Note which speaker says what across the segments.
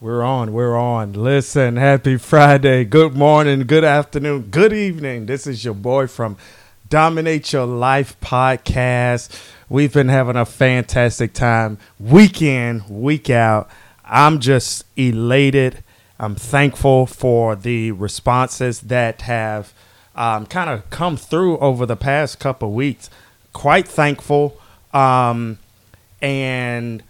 Speaker 1: We're on. We're on. Listen, happy Friday. Good morning, good afternoon, good evening. This is your boy from Dominate Your Life podcast. We've been having a fantastic time week in, week out. I'm just elated. I'm thankful for the responses that have um, kind of come through over the past couple weeks. Quite thankful. Um, and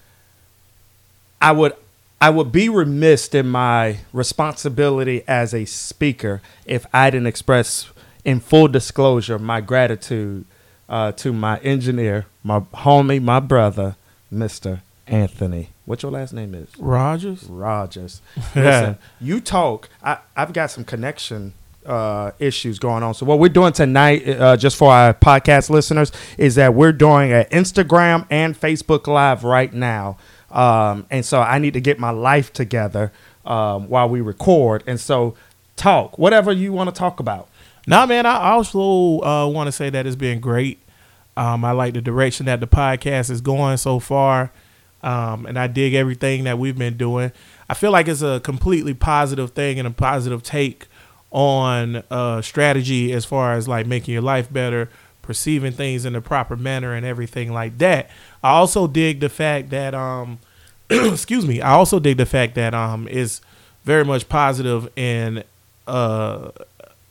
Speaker 1: I would I would be remiss in my responsibility as a speaker if I didn't express in full disclosure my gratitude uh, to my engineer, my homie, my brother, Mr. Anthony. What your last name is?
Speaker 2: Rogers.
Speaker 1: Rogers. Listen, you talk. I, I've got some connection uh, issues going on. So what we're doing tonight, uh, just for our podcast listeners, is that we're doing an Instagram and Facebook Live right now. Um, and so I need to get my life together um, while we record. And so talk whatever you want to talk about.
Speaker 2: Nah, man, I also uh, want to say that it's been great. Um, I like the direction that the podcast is going so far. Um, and I dig everything that we've been doing. I feel like it's a completely positive thing and a positive take on uh, strategy as far as like making your life better, perceiving things in the proper manner, and everything like that. I also dig the fact that um, excuse me. I also dig the fact that um, is very much and in uh,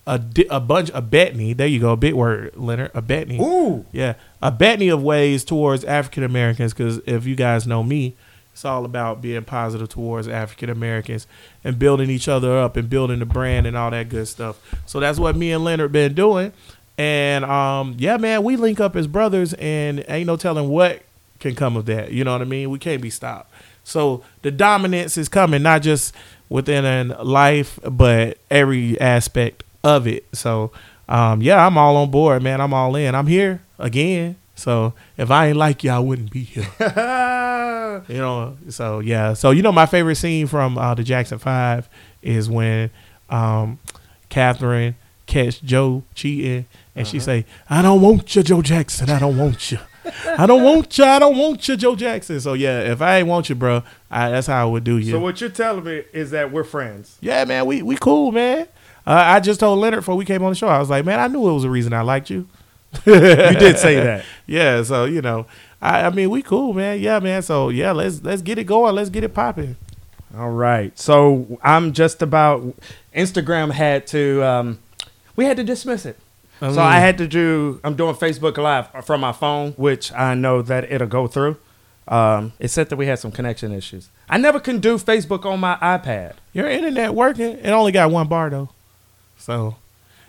Speaker 2: a a bunch a betney. There you go, a bit word, Leonard. A betney.
Speaker 1: Ooh,
Speaker 2: Yeah, a betney of ways towards African Americans. Because if you guys know me, it's all about being positive towards African Americans and building each other up and building the brand and all that good stuff. So that's what me and Leonard been doing. And um, yeah, man, we link up as brothers, and ain't no telling what can come of that. You know what I mean? We can't be stopped. So the dominance is coming, not just within a life, but every aspect of it. So um, yeah, I'm all on board, man. I'm all in. I'm here again. So if I ain't like you, I wouldn't be here. you know. So yeah. So you know, my favorite scene from uh, the Jackson Five is when um, Catherine catch Joe cheating, and she say, "I don't want you, Joe Jackson. I don't want you. I don't want you. I don't want you, Joe Jackson." So yeah, if I ain't want you, bro, I, that's how I would do you.
Speaker 1: So what you're telling me is that we're friends.
Speaker 2: yeah, man, we we cool, man. Uh, I just told Leonard before we came on the show. I was like, man, I knew it was a reason I liked you.
Speaker 1: You did say that.
Speaker 2: Yeah, so you know, I, I mean, we cool, man. Yeah, man. So yeah, let's let's get it going. Let's get it popping.
Speaker 1: All right. So I'm just about Instagram had to um we had to dismiss it. So I had to do I'm doing Facebook live from my phone, which I know that it'll go through. Um it said that we had some connection issues. I never can do Facebook on my iPad.
Speaker 2: Your internet working? It only got one bar though. So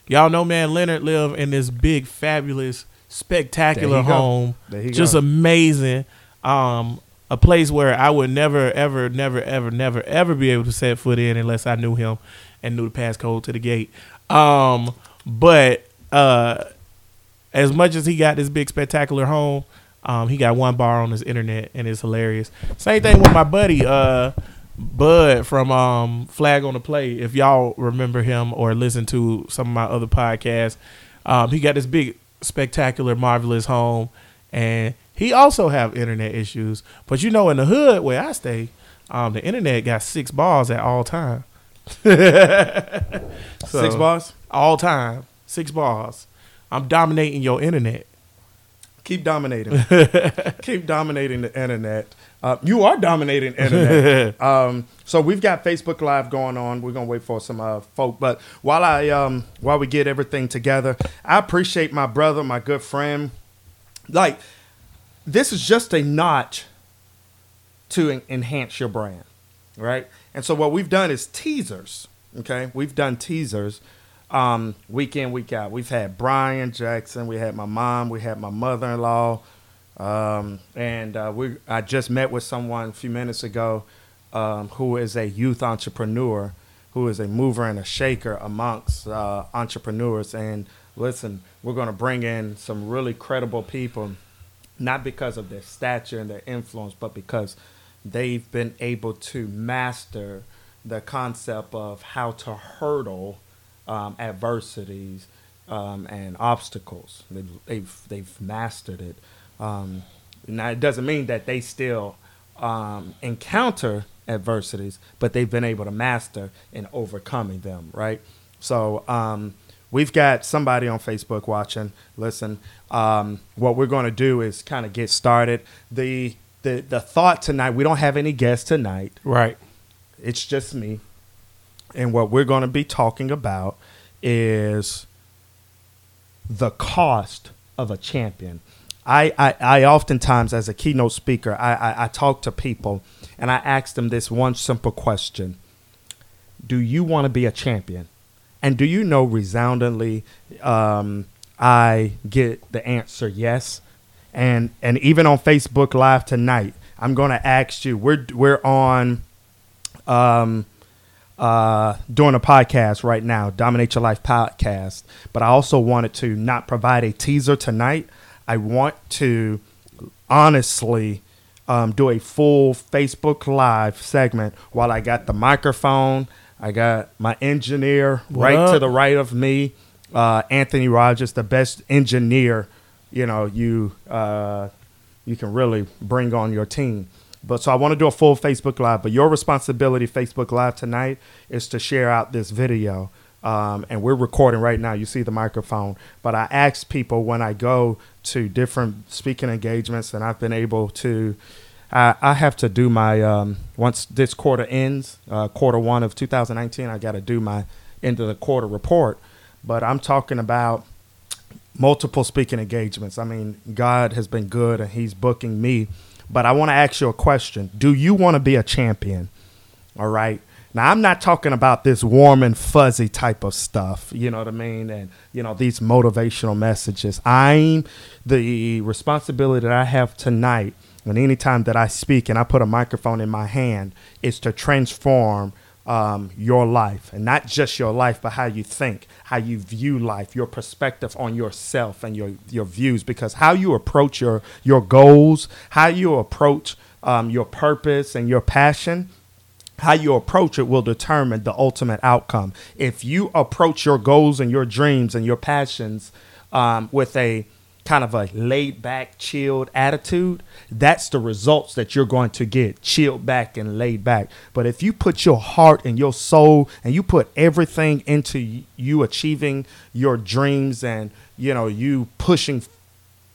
Speaker 2: y'all know, man. Leonard live in this big, fabulous, spectacular
Speaker 1: There he go.
Speaker 2: home. Just
Speaker 1: go.
Speaker 2: amazing. Um, a place where I would never, ever, never, ever, never, ever be able to set foot in unless I knew him and knew the passcode to the gate. Um, but uh, as much as he got this big, spectacular home, um, he got one bar on his internet and it's hilarious. Same thing with my buddy, uh, Bud from um, Flag on the Play. If y'all remember him or listen to some of my other podcasts, um, he got this big, spectacular, marvelous home, and he also have internet issues. But you know, in the hood where I stay, um, the internet got six bars at all time. So-
Speaker 1: Six bars?
Speaker 2: all time, six bars. I'm dominating your internet.
Speaker 1: Keep dominating. Keep dominating the internet. Uh, you are dominating internet. um, so we've got Facebook Live going on. We're gonna wait for some uh, folk. But while I um, while we get everything together, I appreciate my brother, my good friend. Like this is just a notch to en- enhance your brand, right? And so what we've done is teasers. Okay, we've done teasers um, week in, week out. We've had Brian Jackson, we had my mom, we had my mother-in-law, um, and uh, we. I just met with someone a few minutes ago um, who is a youth entrepreneur, who is a mover and a shaker amongst uh, entrepreneurs. And listen, we're going to bring in some really credible people, not because of their stature and their influence, but because they've been able to master the concept of how to hurdle um, adversities um, and obstacles. They've, they've they've mastered it. Um, now it doesn't mean that they still um, encounter adversities, but they've been able to master and overcoming them, right? So um, we've got somebody on Facebook watching. Listen, um, what we're going to do is kind of get started. The, the the thought tonight, we don't have any guests tonight.
Speaker 2: Right.
Speaker 1: It's just me. And what we're going to be talking about is the cost of a champion. I, I, I oftentimes, as a keynote speaker, I, I, I talk to people and I ask them this one simple question Do you want to be a champion? And do you know resoundingly, um, I get the answer yes. And and even on Facebook Live tonight, I'm going to ask you. We're we're on, um, uh, doing a podcast right now, Dominate Your Life podcast. But I also wanted to not provide a teaser tonight. I want to honestly um, do a full Facebook Live segment while I got the microphone. I got my engineer
Speaker 2: What
Speaker 1: right to the right of me, uh, Anthony Rogers, the best engineer. You know, you uh, you can really bring on your team. But so I want to do a full Facebook Live. But your responsibility, Facebook Live tonight, is to share out this video. Um, and we're recording right now. You see the microphone. But I ask people when I go to different speaking engagements, and I've been able to. I, I have to do my um, once this quarter ends, uh, quarter one of 2019. I got to do my end of the quarter report. But I'm talking about multiple speaking engagements. I mean, God has been good and He's booking me. But I want to ask you a question Do you want to be a champion? All right. Now, I'm not talking about this warm and fuzzy type of stuff, you know what I mean? And, you know, these motivational messages. I'm the responsibility that I have tonight, and anytime that I speak and I put a microphone in my hand, is to transform um, your life and not just your life, but how you think, how you view life, your perspective on yourself and your, your views. Because how you approach your, your goals, how you approach um, your purpose and your passion, how you approach it will determine the ultimate outcome. If you approach your goals and your dreams and your passions um, with a kind of a laid back, chilled attitude, that's the results that you're going to get chilled back and laid back. But if you put your heart and your soul and you put everything into you achieving your dreams and you know you pushing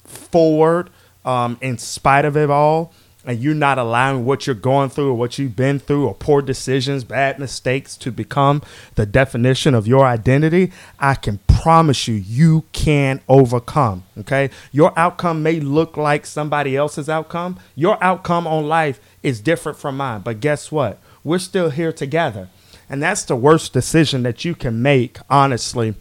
Speaker 1: forward um, in spite of it all and you're not allowing what you're going through or what you've been through or poor decisions bad mistakes to become the definition of your identity i can promise you you can overcome okay? Your outcome may look like somebody else's outcome. Your outcome on life is different from mine. But guess what? We're still here together. And that's the worst decision that you can make honestly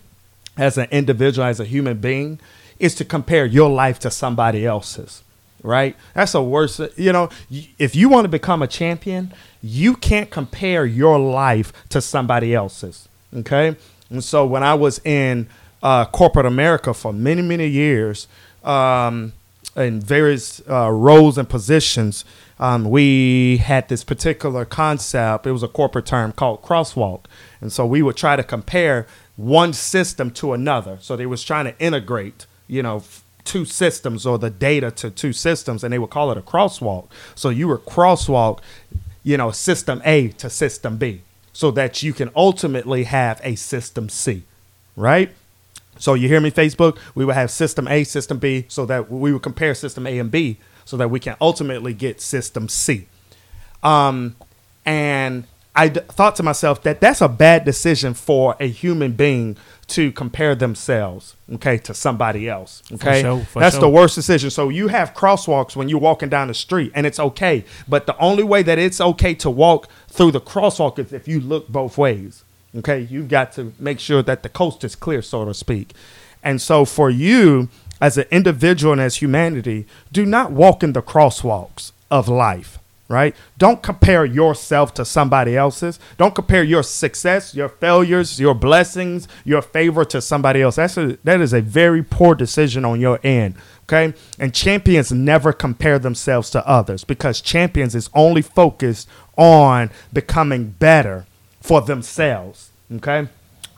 Speaker 1: as an individual, as a human being, is to compare your life to somebody else's. Right? That's a worse. You know, if you want to become a champion, you can't compare your life to somebody else's. Okay? And so when I was in uh, corporate America for many, many years, um, in various uh, roles and positions, um, we had this particular concept. It was a corporate term called crosswalk, and so we would try to compare one system to another. So they was trying to integrate, you know, two systems or the data to two systems, and they would call it a crosswalk. So you were crosswalk, you know, system A to system B, so that you can ultimately have a system C, right? So you hear me, Facebook? We would have system A, system B, so that we would compare system A and B, so that we can ultimately get system C. Um, and I d- thought to myself that that's a bad decision for a human being to compare themselves, okay, to somebody else. Okay,
Speaker 2: sure, for
Speaker 1: that's
Speaker 2: sure.
Speaker 1: the worst decision. So you have crosswalks when you're walking down the street, and it's okay. But the only way that it's okay to walk through the crosswalk is if you look both ways. Okay, you've got to make sure that the coast is clear, so to speak. And so for you, as an individual and as humanity, do not walk in the crosswalks of life. Right? Don't compare yourself to somebody else's. Don't compare your success, your failures, your blessings, your favor to somebody else. That's a, that is a very poor decision on your end. Okay? And champions never compare themselves to others because champions is only focused on becoming better for themselves. Okay?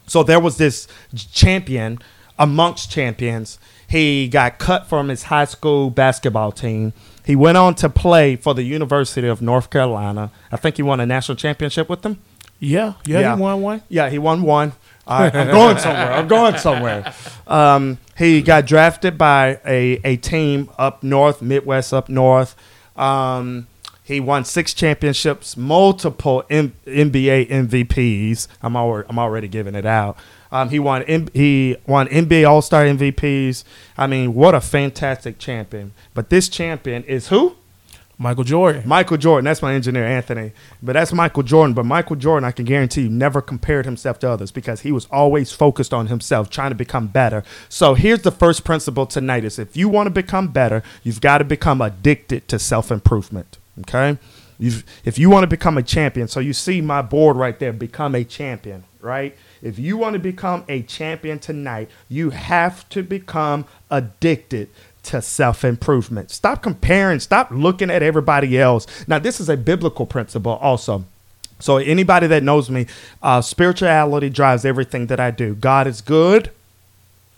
Speaker 1: So there was this champion amongst champions. He got cut from his high school basketball team. He went on to play for the University of North Carolina. I think he won a national championship with them.
Speaker 2: Yeah, yeah,
Speaker 1: Yeah.
Speaker 2: he won one.
Speaker 1: Yeah, he won one. I, I'm going somewhere. I'm going somewhere. Um, he got drafted by a, a team up north, Midwest up north. Um, he won six championships, multiple M- NBA MVPs. I'm already, I'm already giving it out. Um, he won M- he won NBA All Star MVPs. I mean, what a fantastic champion! But this champion is who?
Speaker 2: Michael Jordan.
Speaker 1: Michael Jordan. That's my engineer, Anthony. But that's Michael Jordan. But Michael Jordan, I can guarantee you, never compared himself to others because he was always focused on himself, trying to become better. So here's the first principle tonight: is if you want to become better, you've got to become addicted to self improvement. Okay. You've, if you want to become a champion, so you see my board right there, become a champion, right? If you want to become a champion tonight, you have to become addicted to self improvement. Stop comparing, stop looking at everybody else. Now, this is a biblical principle also. So, anybody that knows me, uh, spirituality drives everything that I do. God is good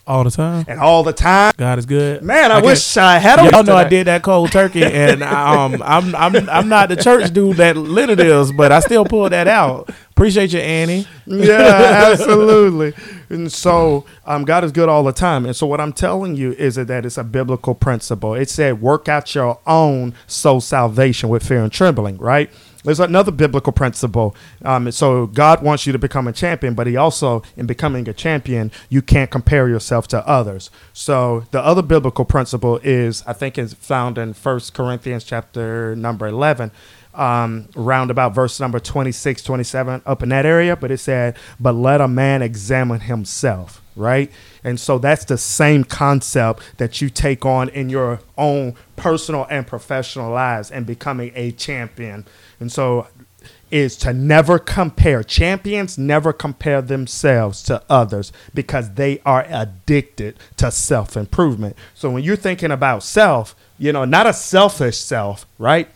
Speaker 2: all the time.
Speaker 1: and all the time.
Speaker 2: God is good.
Speaker 1: Man, I,
Speaker 2: can't-
Speaker 1: wish I had a
Speaker 2: Y'all know I did that cold turkey, and um, I'm I'm I'm not the church dude that Leonard is, but I still pulled that out. Appreciate you, Annie.
Speaker 1: yeah, absolutely. And so, um, God is good all the time. And so, what I'm telling you is that it's a biblical principle. It said, "Work out your own soul salvation with fear and trembling." Right? There's another biblical principle. Um, so, God wants you to become a champion, but He also, in becoming a champion, you can't compare yourself to others. So, the other biblical principle is, I think, is found in First Corinthians chapter number 11 um, round about verse number 26, 27, up in that area. But it said, But let a man examine himself, right? And so that's the same concept that you take on in your own personal and professional lives and becoming a champion. And so is to never compare. Champions never compare themselves to others because they are addicted to self improvement. So when you're thinking about self, you know, not a selfish self, right?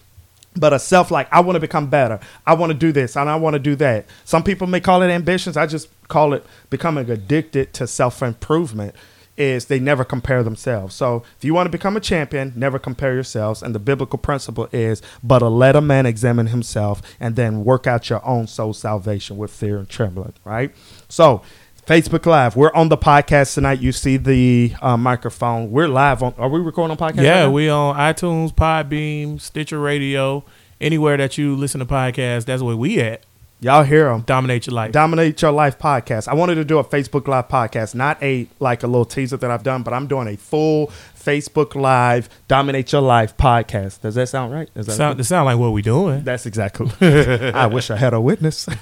Speaker 1: But a self like, I want to become better. I want to do this and I want to do that. Some people may call it ambitions. I just call it becoming addicted to self improvement. Is they never compare themselves. So if you want to become a champion, never compare yourselves. And the biblical principle is, but a let a man examine himself and then work out your own soul salvation with fear and trembling, right? So Facebook Live, we're on the podcast tonight. You see the uh, microphone. We're live on. Are we recording on podcast?
Speaker 2: Yeah,
Speaker 1: right
Speaker 2: we on iTunes, Podbean, Stitcher Radio, anywhere that you listen to podcasts. That's where we at.
Speaker 1: y'all hear them.
Speaker 2: Dominate your life.
Speaker 1: Dominate Your Life podcast. I wanted to do a Facebook Live podcast, not a like a little teaser that I've done, but I'm doing a full Facebook Live Dominate Your Life podcast. Does that sound right? Does that
Speaker 2: sound, it sound like what we're doing.
Speaker 1: that's exactly. I wish I had a witness.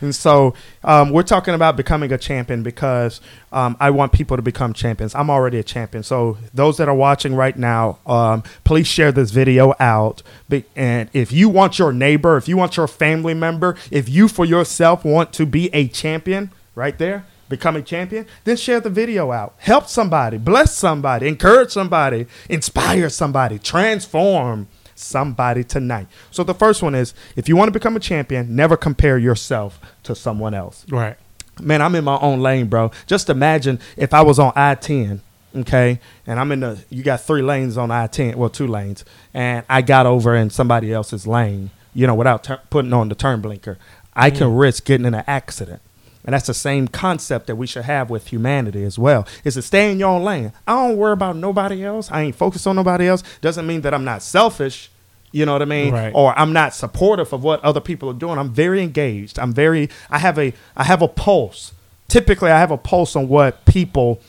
Speaker 1: and so um, we're talking about becoming a champion because um, I want people to become champions. I'm already a champion. So those that are watching right now, um, please share this video out. And if you want your neighbor, if you want your family member, if you for yourself want to be a champion, right there. Become a champion, then share the video out. Help somebody, bless somebody, encourage somebody, inspire somebody, transform somebody tonight. So the first one is if you want to become a champion, never compare yourself to someone else.
Speaker 2: Right.
Speaker 1: Man, I'm in my own lane, bro. Just imagine if I was on I 10, okay, and I'm in the, you got three lanes on I 10, well, two lanes, and I got over in somebody else's lane, you know, without tur- putting on the turn blinker. I can mm. risk getting in an accident. And that's the same concept that we should have with humanity as well. Is to stay in your own lane. I don't worry about nobody else. I ain't focused on nobody else. Doesn't mean that I'm not selfish. You know what I mean?
Speaker 2: Right.
Speaker 1: Or I'm not supportive of what other people are doing. I'm very engaged. I'm very. I have a. I have a pulse. Typically, I have a pulse on what people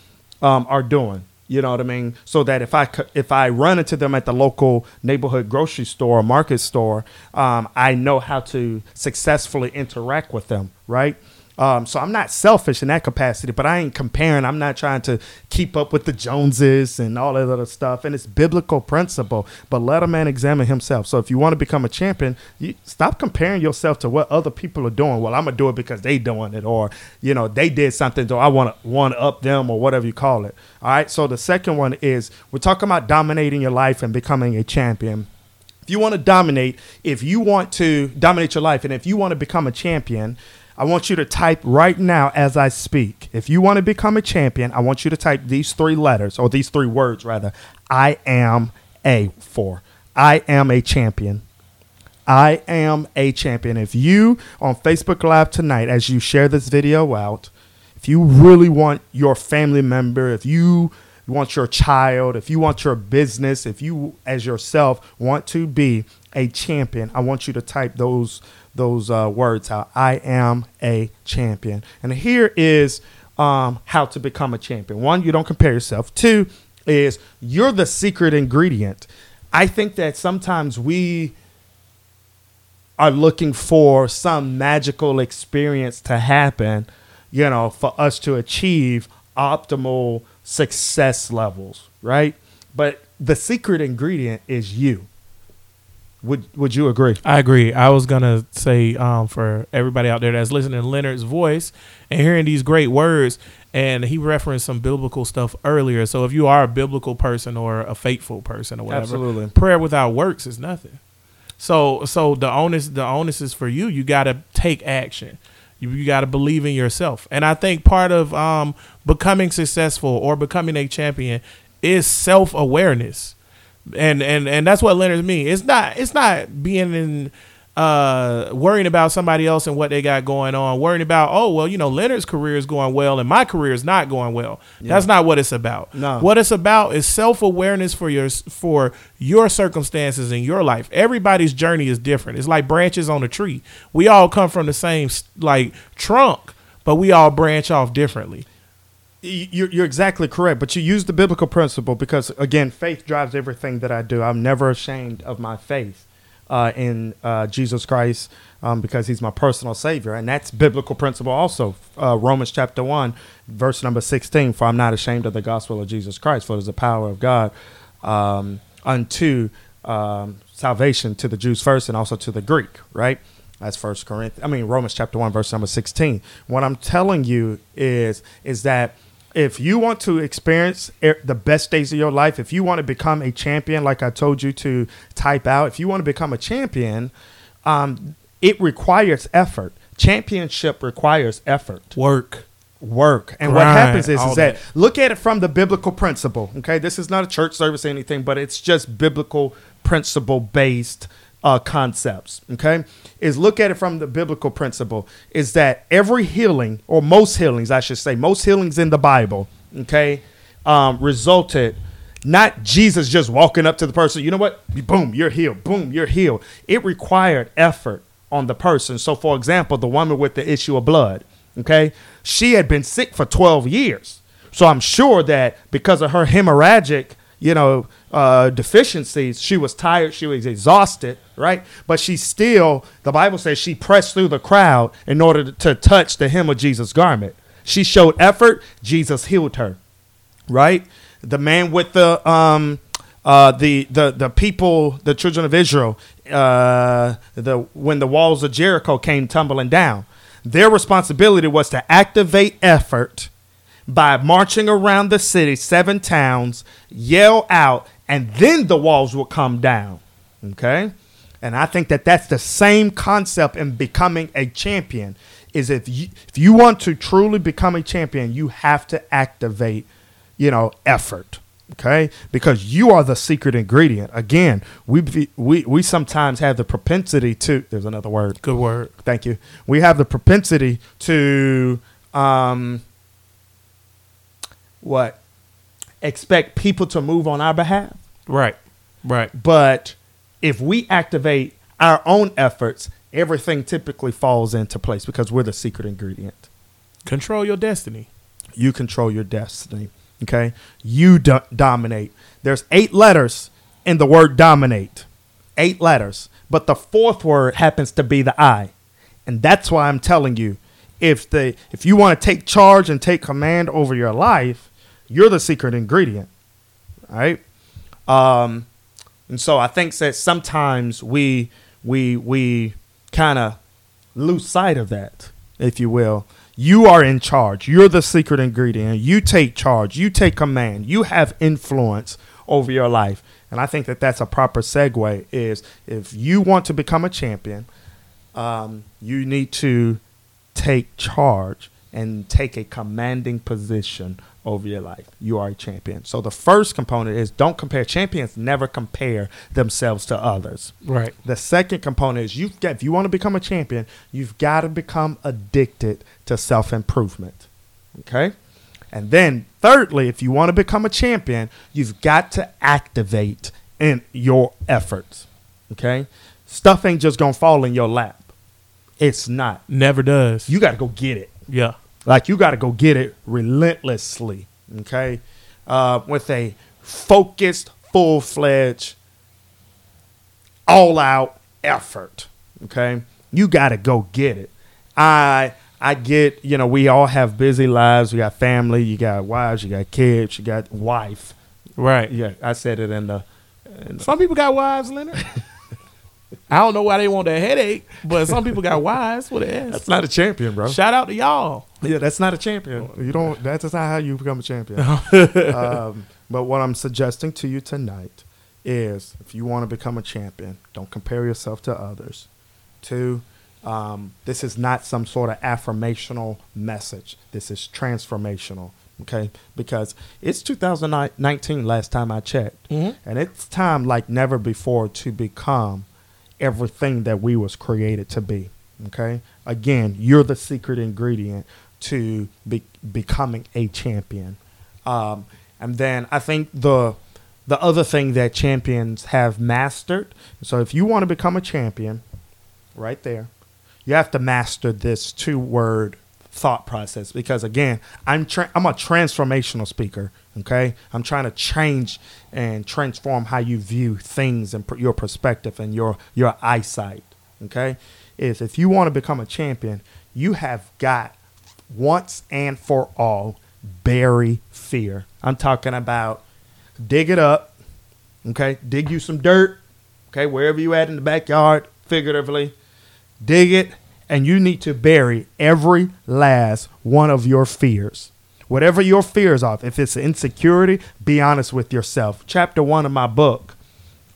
Speaker 1: um, are doing. You know what I mean? So that if I if I run into them at the local neighborhood grocery store or market store, um, I know how to successfully interact with them. Right. Um, so I'm not selfish in that capacity, but I ain't comparing. I'm not trying to keep up with the Joneses and all that other stuff. And it's biblical principle. But let a man examine himself. So if you want to become a champion, you stop comparing yourself to what other people are doing. Well, I'm gonna do it because they doing it, or you know they did something, so I want to one up them, or whatever you call it. All right. So the second one is we're talking about dominating your life and becoming a champion if you want to dominate, if you want to dominate your life, and if you want to become a champion, I want you to type right now as I speak. If you want to become a champion, I want you to type these three letters, or these three words rather. I am a for. I am a champion. I am a champion. If you on Facebook Live tonight, as you share this video out, if you really want your family member, if you want your child, if you want your business, if you as yourself want to be a champion, I want you to type those those uh, words out. I am a champion. And here is um, how to become a champion. One, you don't compare yourself. Two, is you're the secret ingredient. I think that sometimes we are looking for some magical experience to happen, you know, for us to achieve optimal success levels, right? But the secret ingredient is you. Would Would you agree?
Speaker 2: I agree. I was gonna say um, for everybody out there that's listening to Leonard's voice and hearing these great words, and he referenced some biblical stuff earlier. So if you are a biblical person or a faithful person or whatever,
Speaker 1: Absolutely.
Speaker 2: prayer without works is nothing. So so the onus the onus is for you. You got to take action. You, you got to believe in yourself. And I think part of um, becoming successful or becoming a champion is self awareness. And and and that's what Leonard mean. It's not it's not being in uh worrying about somebody else and what they got going on, worrying about, oh well, you know, Leonard's career is going well and my career is not going well. That's not what it's about.
Speaker 1: No.
Speaker 2: What it's about is self-awareness for your for your circumstances in your life. Everybody's journey is different. It's like branches on a tree. We all come from the same like trunk, but we all branch off differently.
Speaker 1: You're, you're exactly correct, but you use the biblical principle because, again, faith drives everything that I do. I'm never ashamed of my faith uh, in uh, Jesus Christ um, because he's my personal savior. And that's biblical principle also. Uh, Romans chapter 1, verse number 16 For I'm not ashamed of the gospel of Jesus Christ, for it is the power of God um, unto um, salvation to the Jews first and also to the Greek, right? That's First Corinthians. I mean Romans chapter one, verse number sixteen. What I'm telling you is is that if you want to experience the best days of your life, if you want to become a champion, like I told you to type out, if you want to become a champion, um, it requires effort. Championship requires effort
Speaker 2: Work.
Speaker 1: work. And what happens is, is that
Speaker 2: that.
Speaker 1: look at it from the biblical principle. Okay, this is not a church service or anything, but it's just biblical principle based uh, concepts. Okay, is look at it from the biblical principle. Is that every healing or most healings, I should say, most healings in the Bible, okay, um, resulted. Not Jesus just walking up to the person, you know what? Boom, you're healed. Boom, you're healed. It required effort on the person. So, for example, the woman with the issue of blood, okay, she had been sick for 12 years. So, I'm sure that because of her hemorrhagic, you know, uh, deficiencies, she was tired, she was exhausted, right? But she still, the Bible says she pressed through the crowd in order to, to touch the hem of Jesus' garment. She showed effort, Jesus healed her right? The man with the um uh the the the people, the children of Israel, uh the when the walls of Jericho came tumbling down, their responsibility was to activate effort by marching around the city, seven towns, yell out, and then the walls will come down. Okay? And I think that that's the same concept in becoming a champion. Is if you if you want to truly become a champion, you have to activate, you know, effort. Okay, because you are the secret ingredient. Again, we we we sometimes have the propensity to. There's another word.
Speaker 2: Good word.
Speaker 1: Thank you. We have the propensity to um, what expect people to move on our behalf.
Speaker 2: Right. Right.
Speaker 1: But if we activate our own efforts, everything typically falls into place because we're the secret ingredient.
Speaker 2: Control your destiny.
Speaker 1: You control your destiny. Okay. You do- dominate. There's eight letters in the word dominate. Eight letters. But the fourth word happens to be the I. And that's why I'm telling you if the if you want to take charge and take command over your life, you're the secret ingredient. right? Um and so I think that sometimes we we we kind of lose sight of that, if you will. You are in charge. You're the secret ingredient. You take charge. You take command. You have influence over your life. And I think that that's a proper segue. Is if you want to become a champion, um, you need to take charge. and take a commanding position over your life. You are a champion. So the first component is don't compare. Champions never compare themselves to others.
Speaker 2: Right.
Speaker 1: The second component is you've got if you want to become a champion, you've got to become addicted to self improvement. Okay? And then thirdly, if you want to become a champion, you've got to activate in your efforts. Okay? Stuff ain't just gonna fall in your lap. It's not.
Speaker 2: Never does.
Speaker 1: You gotta go get it.
Speaker 2: yeah.
Speaker 1: Like you got to go get it relentlessly, okay? Uh, with a focused, full fledged, all out effort, okay? You got to go get it. I I get, you know, we all have busy lives. We got family, you got wives, you got kids, you got wife.
Speaker 2: Right.
Speaker 1: Yeah, I said it in the. In the
Speaker 2: Some people got wives, Leonard. I don't know why they want that headache, but some people got wise with an
Speaker 1: that's not a champion, bro.
Speaker 2: Shout out to y'all.
Speaker 1: Yeah, that's not a champion. You don't. That's not how you become a champion. um, but what I'm suggesting to you tonight is, if you want to become a champion, don't compare yourself to others. Two, um, this is not some sort of affirmational message. This is transformational. Okay, because it's 2019 last time I checked,
Speaker 2: Mhm.
Speaker 1: and it's time like never before to become everything that we was created to be. Okay, again, you're the secret ingredient to be, becoming a champion. Um, and then I think the the other thing that champions have mastered. So if you want to become a champion, right there, you have to master this two word thought process because again, I'm tra- I'm a transformational speaker. Okay, I'm trying to change and transform how you view things and pr- your perspective and your your eyesight. Okay, is if you want to become a champion, you have got once and for all bury fear. I'm talking about dig it up. Okay, dig you some dirt. Okay, wherever you at in the backyard, figuratively, dig it, and you need to bury every last one of your fears. Whatever your fears are, if it's insecurity, be honest with yourself. Chapter one of my book,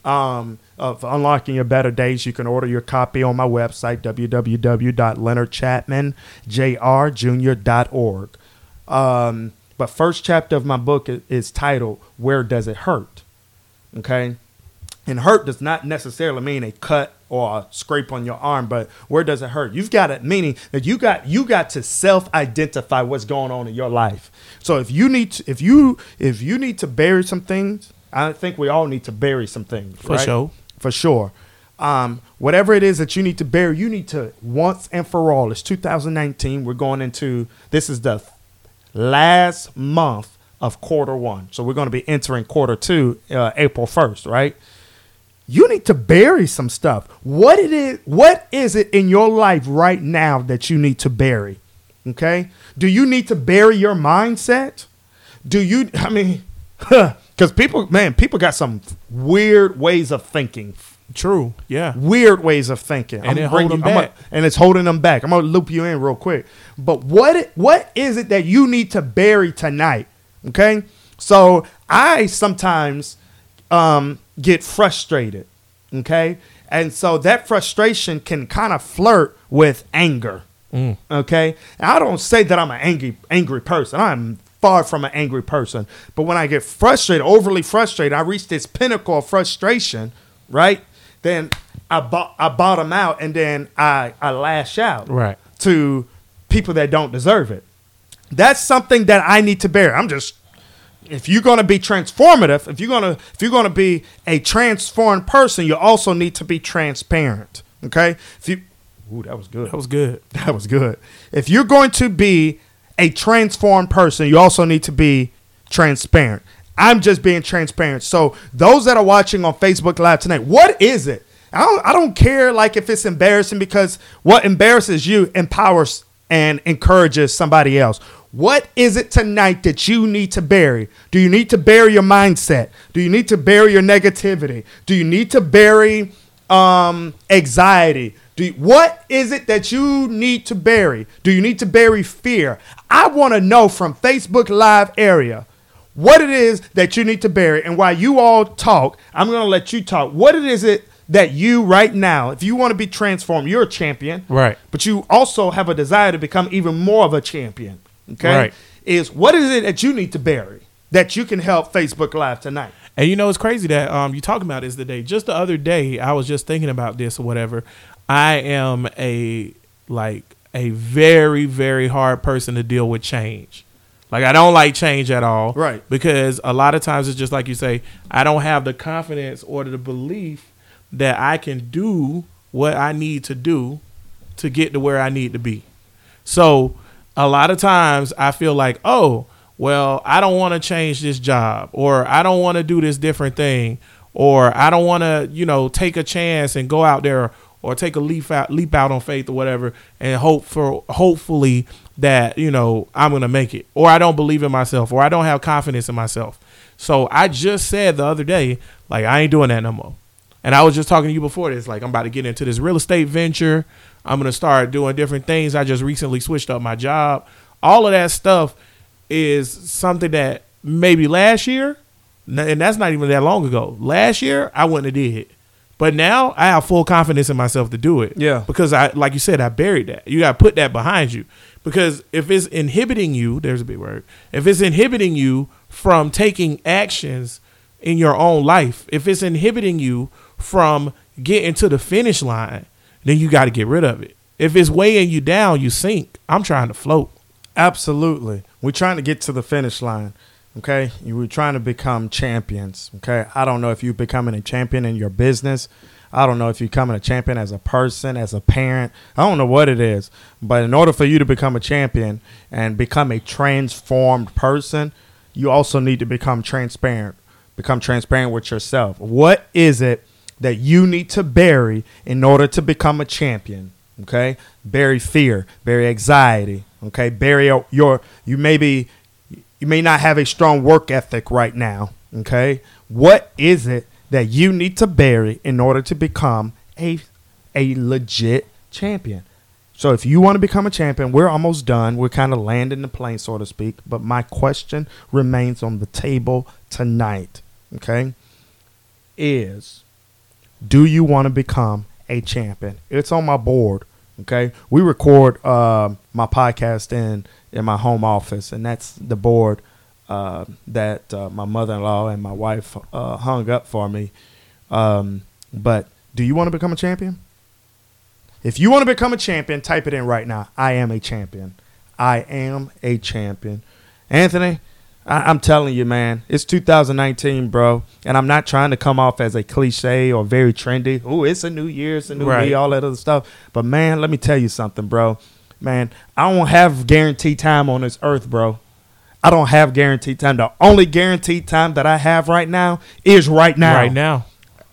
Speaker 1: um, of Unlocking Your Better Days. You can order your copy on my website, www.leonardchapmanjrjr.org. Um, but first chapter of my book is, is titled "Where Does It Hurt?" Okay, and hurt does not necessarily mean a cut or a scrape on your arm, but where does it hurt? You've got it meaning that you got you got to self-identify what's going on in your life. So if you need to, if you if you need to bury some things, I think we all need to bury some things.
Speaker 2: For
Speaker 1: right?
Speaker 2: sure.
Speaker 1: For sure. Um, whatever it is that you need to bury, you need to once and for all. It's 2019. We're going into this is the last month of quarter one. So we're going to be entering quarter two, uh, April 1st, right? You need to bury some stuff. What it is, what is it in your life right now that you need to bury? Okay? Do you need to bury your mindset? Do you I mean, cuz people man, people got some weird ways of thinking.
Speaker 2: True. Yeah.
Speaker 1: Weird ways of thinking.
Speaker 2: And it
Speaker 1: gonna bring
Speaker 2: hold
Speaker 1: you-
Speaker 2: them
Speaker 1: I'm gonna-
Speaker 2: back.
Speaker 1: and it's holding them back. I'm gonna loop you in real quick. But what what is it that you need to bury tonight? Okay, so I sometimes um, get frustrated. Okay, and so that frustration can kind of flirt with anger.
Speaker 2: Mm.
Speaker 1: Okay, and I don't say that I'm an angry angry person. I'm far from an angry person. But when I get frustrated, overly frustrated, I reach this pinnacle of frustration. Right, then I bo- I bottom out, and then I I lash out
Speaker 2: Right.
Speaker 1: to people that don't deserve it. That's something that I need to bear. I'm just if you're going to be transformative, if you're going to if you're going to be a transformed person, you also need to be transparent. Okay? If you Ooh, that was good.
Speaker 2: That was good.
Speaker 1: That was good. If you're going to be a transformed person, you also need to be transparent. I'm just being transparent. So those that are watching on Facebook Live tonight, what is it? I don't, I don't care like if it's embarrassing because what embarrasses you empowers and encourages somebody else. What is it tonight that you need to bury? Do you need to bury your mindset? Do you need to bury your negativity? Do you need to bury um, anxiety? Do you, what is it that you need to bury? Do you need to bury fear? I want to know from Facebook Live area what it is that you need to bury. And while you all talk, I'm going to let you talk. What it is it that you right now, if you want to be transformed, you're a champion.
Speaker 2: Right.
Speaker 1: But you also have a desire to become even more of a champion. Okay.
Speaker 2: Right.
Speaker 1: Is what is it that you need to bury that you can help Facebook Live tonight?
Speaker 2: And you know it's crazy that um you talking about this today. Just the other day, I was just thinking about this or whatever. I am a like a very very hard person to deal with change. Like I don't like change at all.
Speaker 1: Right.
Speaker 2: Because a lot of times it's just like you say, I don't have the confidence or the belief that I can do what I need to do to get to where I need to be. So a lot of times I feel like, oh, well, I don't want to change this job or I don't want to do this different thing or I don't want to, you know, take a chance and go out there or take a leap out leap out on faith or whatever and hope for hopefully that, you know, I'm going to make it or I don't believe in myself or I don't have confidence in myself. So I just said the other day like I ain't doing that no more. And I was just talking to you before this like I'm about to get into this real estate venture. I'm going to start doing different things. I just recently switched up my job. All of that stuff is something that maybe last year, and that's not even that long ago. Last year, I wouldn't have did. It. But now I have full confidence in myself to do it.
Speaker 1: Yeah.
Speaker 2: Because I, like you said, I buried that. You got to put that behind you. Because if it's inhibiting you, there's a big word. If it's inhibiting you from taking actions in your own life, if it's inhibiting you from getting to the finish line, then you got to get rid of it. If it's weighing you down, you sink. I'm trying to float.
Speaker 1: Absolutely. We're trying to get to the finish line. Okay. You were trying to become champions. Okay. I don't know if you're becoming a champion in your business. I don't know if you're becoming a champion as a person, as a parent. I don't know what it is. But in order for you to become a champion and become a transformed person, you also need to become transparent. Become transparent with yourself. What is it that you need to bury in order to become a champion? Okay? Bury fear, bury anxiety, Okay, bury your you may be you may not have a strong work ethic right now. Okay, what is it that you need to bury in order to become a a legit champion? So if you want to become a champion, we're almost done. We're kind of landing the plane, so to speak. But my question remains on the table tonight. Okay, is do you want to become a champion? It's on my board. Okay, we record uh, my podcast in in my home office, and that's the board uh, that uh, my mother-in-law and my wife uh, hung up for me. Um, but do you want to become a champion? If you want to become a champion, type it in right now. I am a champion. I am a champion. Anthony, I, am telling you, man, it's 2019, bro, and I'm not trying to come off as a cliche or very trendy. Oh, it's a new year, it's a new right. me, all that other stuff. But man, let me tell you something, bro. Man, I don't have guaranteed time on this earth, bro. I don't have guaranteed time. The only guaranteed time that I have right now is right now.
Speaker 2: Right now.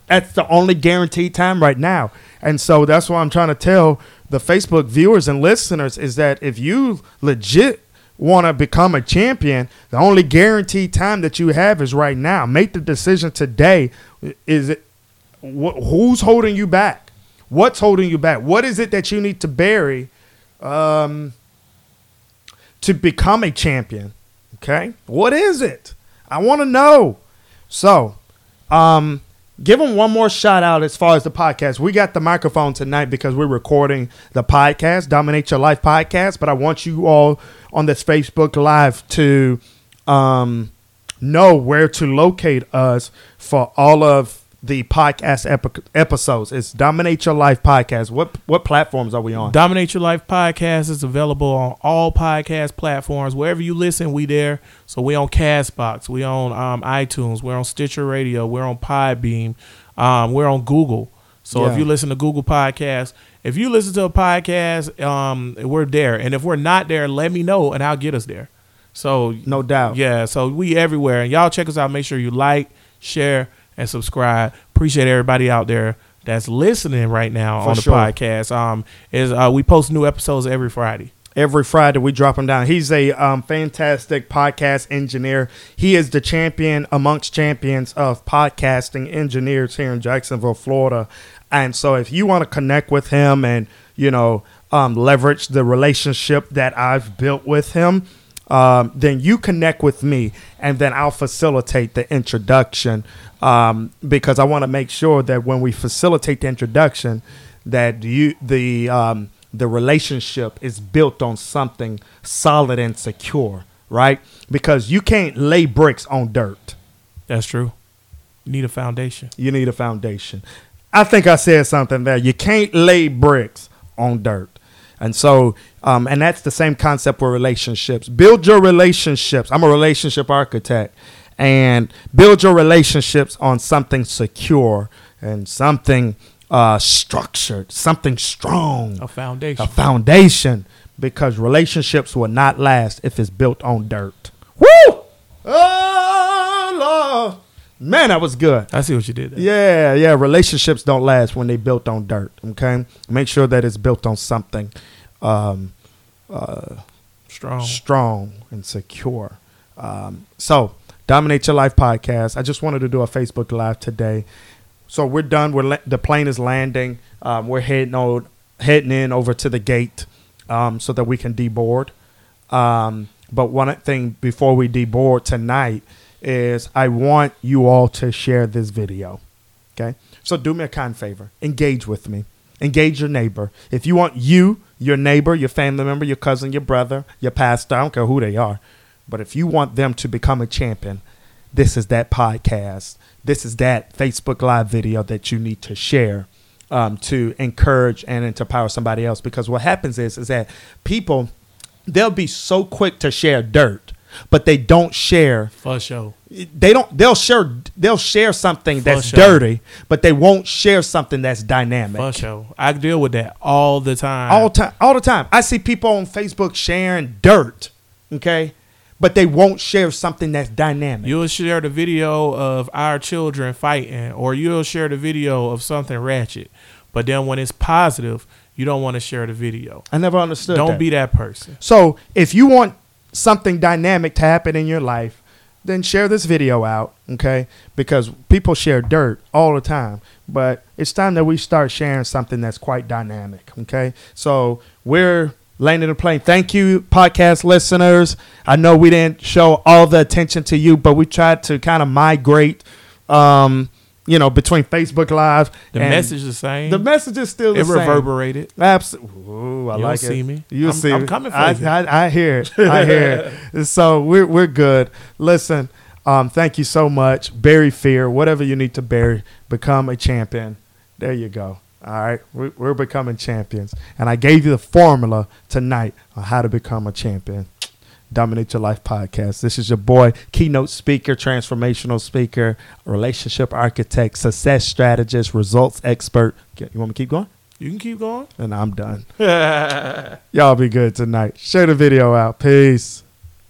Speaker 1: That's the only guaranteed time right now. And so that's what I'm trying to tell the Facebook viewers and listeners is that if you legit want to become a champion, the only guaranteed time that you have is right now. Make the decision today. Is it wh- who's holding you back? What's holding you back? What is it that you need to bury um, to become a champion? Okay, what is it? I want to know. So, um, give them one more shout out as far as the podcast. We got the microphone tonight because we're recording the podcast, Dominate Your Life podcast. But I want you all on this Facebook Live to um, know where to locate us for all of the podcast epi- episodes. It's Dominate Your Life podcast. What what platforms are we on?
Speaker 2: Dominate Your Life podcast is available on all podcast platforms. Wherever you listen, we there. So we on Castbox, we on um, iTunes, we're on Stitcher Radio, we're on Podbean, um, we're on Google. So yeah. if you listen to Google Podcasts, if you listen to a podcast, um, we're there. And if we're not there, let me know and I'll get us there. So
Speaker 1: no doubt.
Speaker 2: Yeah. So we everywhere. And y'all check us out. Make sure you like, share, and subscribe. Appreciate everybody out there that's listening right now For on the sure. podcast. Um, is uh, we post new episodes every Friday.
Speaker 1: Every Friday we drop him down. He's a um, fantastic podcast engineer. He is the champion amongst champions of podcasting engineers here in Jacksonville, Florida. And so if you want to connect with him and you know um, leverage the relationship that I've built with him, um, then you connect with me, and then I'll facilitate the introduction um, because I want to make sure that when we facilitate the introduction, that you the um, the relationship is built on something solid and secure, right? Because you can't lay bricks on dirt.
Speaker 2: That's true. You need a foundation.
Speaker 1: You need a foundation. I think I said something there. You can't lay bricks on dirt. And so, um, and that's the same concept with relationships. Build your relationships. I'm a relationship architect. And build your relationships on something secure and something uh, structured, something strong,
Speaker 2: A foundation.
Speaker 1: a foundation, because relationships will not last if it's built on dirt. Woo! Oh, Lord. Man, that was good.
Speaker 2: I see what you did there.
Speaker 1: Yeah, yeah. Relationships don't last when they built on dirt. Okay, make sure that it's built on something um, uh,
Speaker 2: Strong.
Speaker 1: strong and secure. Um, so, dominate your life podcast. I just wanted to do a Facebook live today. So we're done. We're la- the plane is landing. Um, we're heading on, heading in over to the gate um, so that we can deboard. Um, but one thing before we deboard tonight is I want you all to share this video. Okay. So do me a kind favor. Engage with me. Engage your neighbor. If you want you, your neighbor, your family member, your cousin, your brother, your pastor, I don't care who they are, but if you want them to become a champion, this is that podcast. This is that Facebook Live video that you need to share um, to encourage and to empower somebody else. Because what happens is, is that people, they'll be so quick to share dirt, but they don't share
Speaker 2: For sure.
Speaker 1: they don't they'll share they'll share something that's
Speaker 2: sure.
Speaker 1: dirty but they won't share something that's dynamic
Speaker 2: For sure. I deal with that all the time.
Speaker 1: all time all the time i see people on facebook sharing dirt okay but they won't share something that's dynamic
Speaker 2: You'll share the video of our children fighting, or you'll share the video of something ratchet. But then when it's positive, you don't want to share the video.
Speaker 1: i never understood
Speaker 2: Don't
Speaker 1: that.
Speaker 2: be that person.
Speaker 1: so if you want something dynamic to happen in your life then share this video out okay? Because people share dirt all the time but it's time that we start sharing something that's quite dynamic okay? So we're landing the plane. Thank you podcast listeners. I know we didn't show all the attention to you but we tried to kind of migrate um you know between facebook live
Speaker 2: The message is the same.
Speaker 1: the message is still the
Speaker 2: it
Speaker 1: same
Speaker 2: reverberated.
Speaker 1: Absolutely. Ooh, I
Speaker 2: You'll
Speaker 1: like
Speaker 2: see
Speaker 1: it.
Speaker 2: me.
Speaker 1: You'll see
Speaker 2: I'm coming for
Speaker 1: I,
Speaker 2: you.
Speaker 1: I, I hear it. I hear it. So we're we're good. Listen, um, thank you so much. Bury fear, whatever you need to bury, become a champion. There you go. All right, we, we're becoming champions, and I gave you the formula tonight on how to become a champion. Dominate Your Life podcast. This is your boy, keynote speaker, transformational speaker, relationship architect, success strategist, results expert. You want me to keep going?
Speaker 2: You can keep going.
Speaker 1: And I'm done. Y'all be good tonight. Share the video out. Peace.